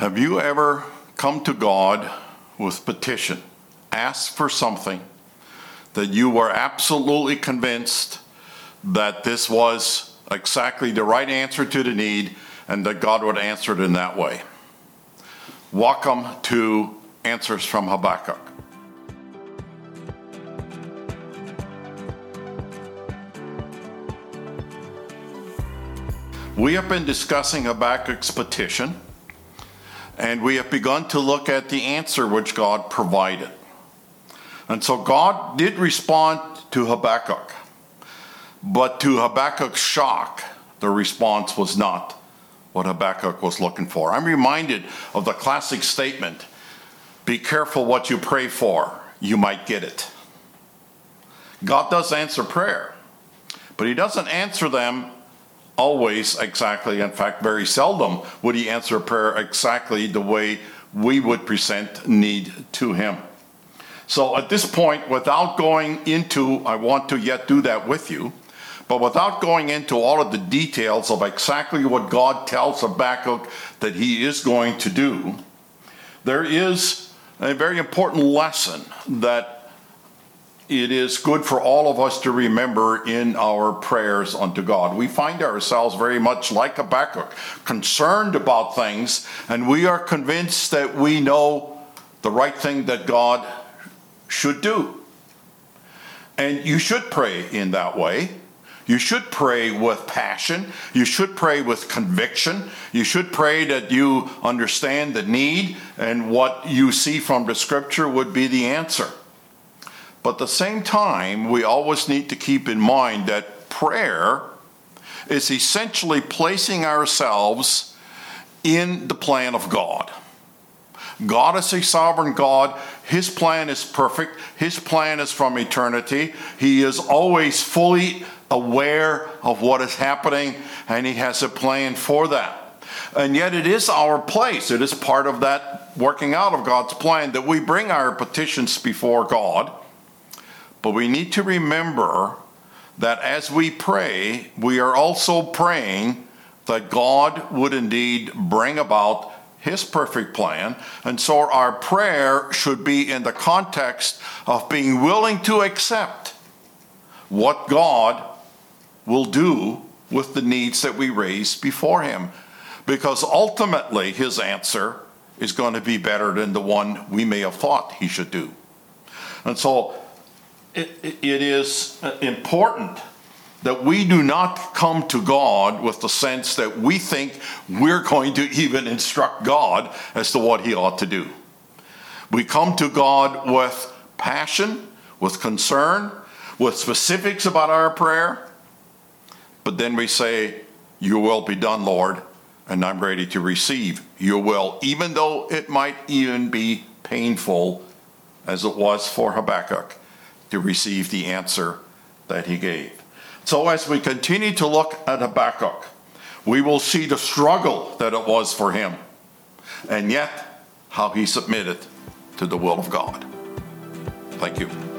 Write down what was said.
Have you ever come to God with petition, asked for something that you were absolutely convinced that this was exactly the right answer to the need and that God would answer it in that way? Welcome to Answers from Habakkuk. We have been discussing Habakkuk's petition and we have begun to look at the answer which God provided. And so God did respond to Habakkuk, but to Habakkuk's shock, the response was not what Habakkuk was looking for. I'm reminded of the classic statement be careful what you pray for, you might get it. God does answer prayer, but He doesn't answer them always exactly, in fact, very seldom would he answer a prayer exactly the way we would present need to him. So at this point, without going into, I want to yet do that with you, but without going into all of the details of exactly what God tells Habakkuk that he is going to do, there is a very important lesson that it is good for all of us to remember in our prayers unto God. We find ourselves very much like Habakkuk, concerned about things, and we are convinced that we know the right thing that God should do. And you should pray in that way. You should pray with passion. You should pray with conviction. You should pray that you understand the need and what you see from the scripture would be the answer. But at the same time, we always need to keep in mind that prayer is essentially placing ourselves in the plan of God. God is a sovereign God. His plan is perfect. His plan is from eternity. He is always fully aware of what is happening, and He has a plan for that. And yet, it is our place, it is part of that working out of God's plan that we bring our petitions before God but we need to remember that as we pray, we are also praying that God would indeed bring about his perfect plan. And so our prayer should be in the context of being willing to accept what God will do with the needs that we raise before him. Because ultimately, his answer is going to be better than the one we may have thought he should do. And so it, it is uh, important that we do not come to God with the sense that we think we're going to even instruct God as to what he ought to do. We come to God with passion, with concern, with specifics about our prayer, but then we say, Your will be done, Lord, and I'm ready to receive your will, even though it might even be painful as it was for Habakkuk to receive the answer that he gave. So, as we continue to look at Habakkuk, we will see the struggle that it was for him, and yet how he submitted to the will of God. Thank you.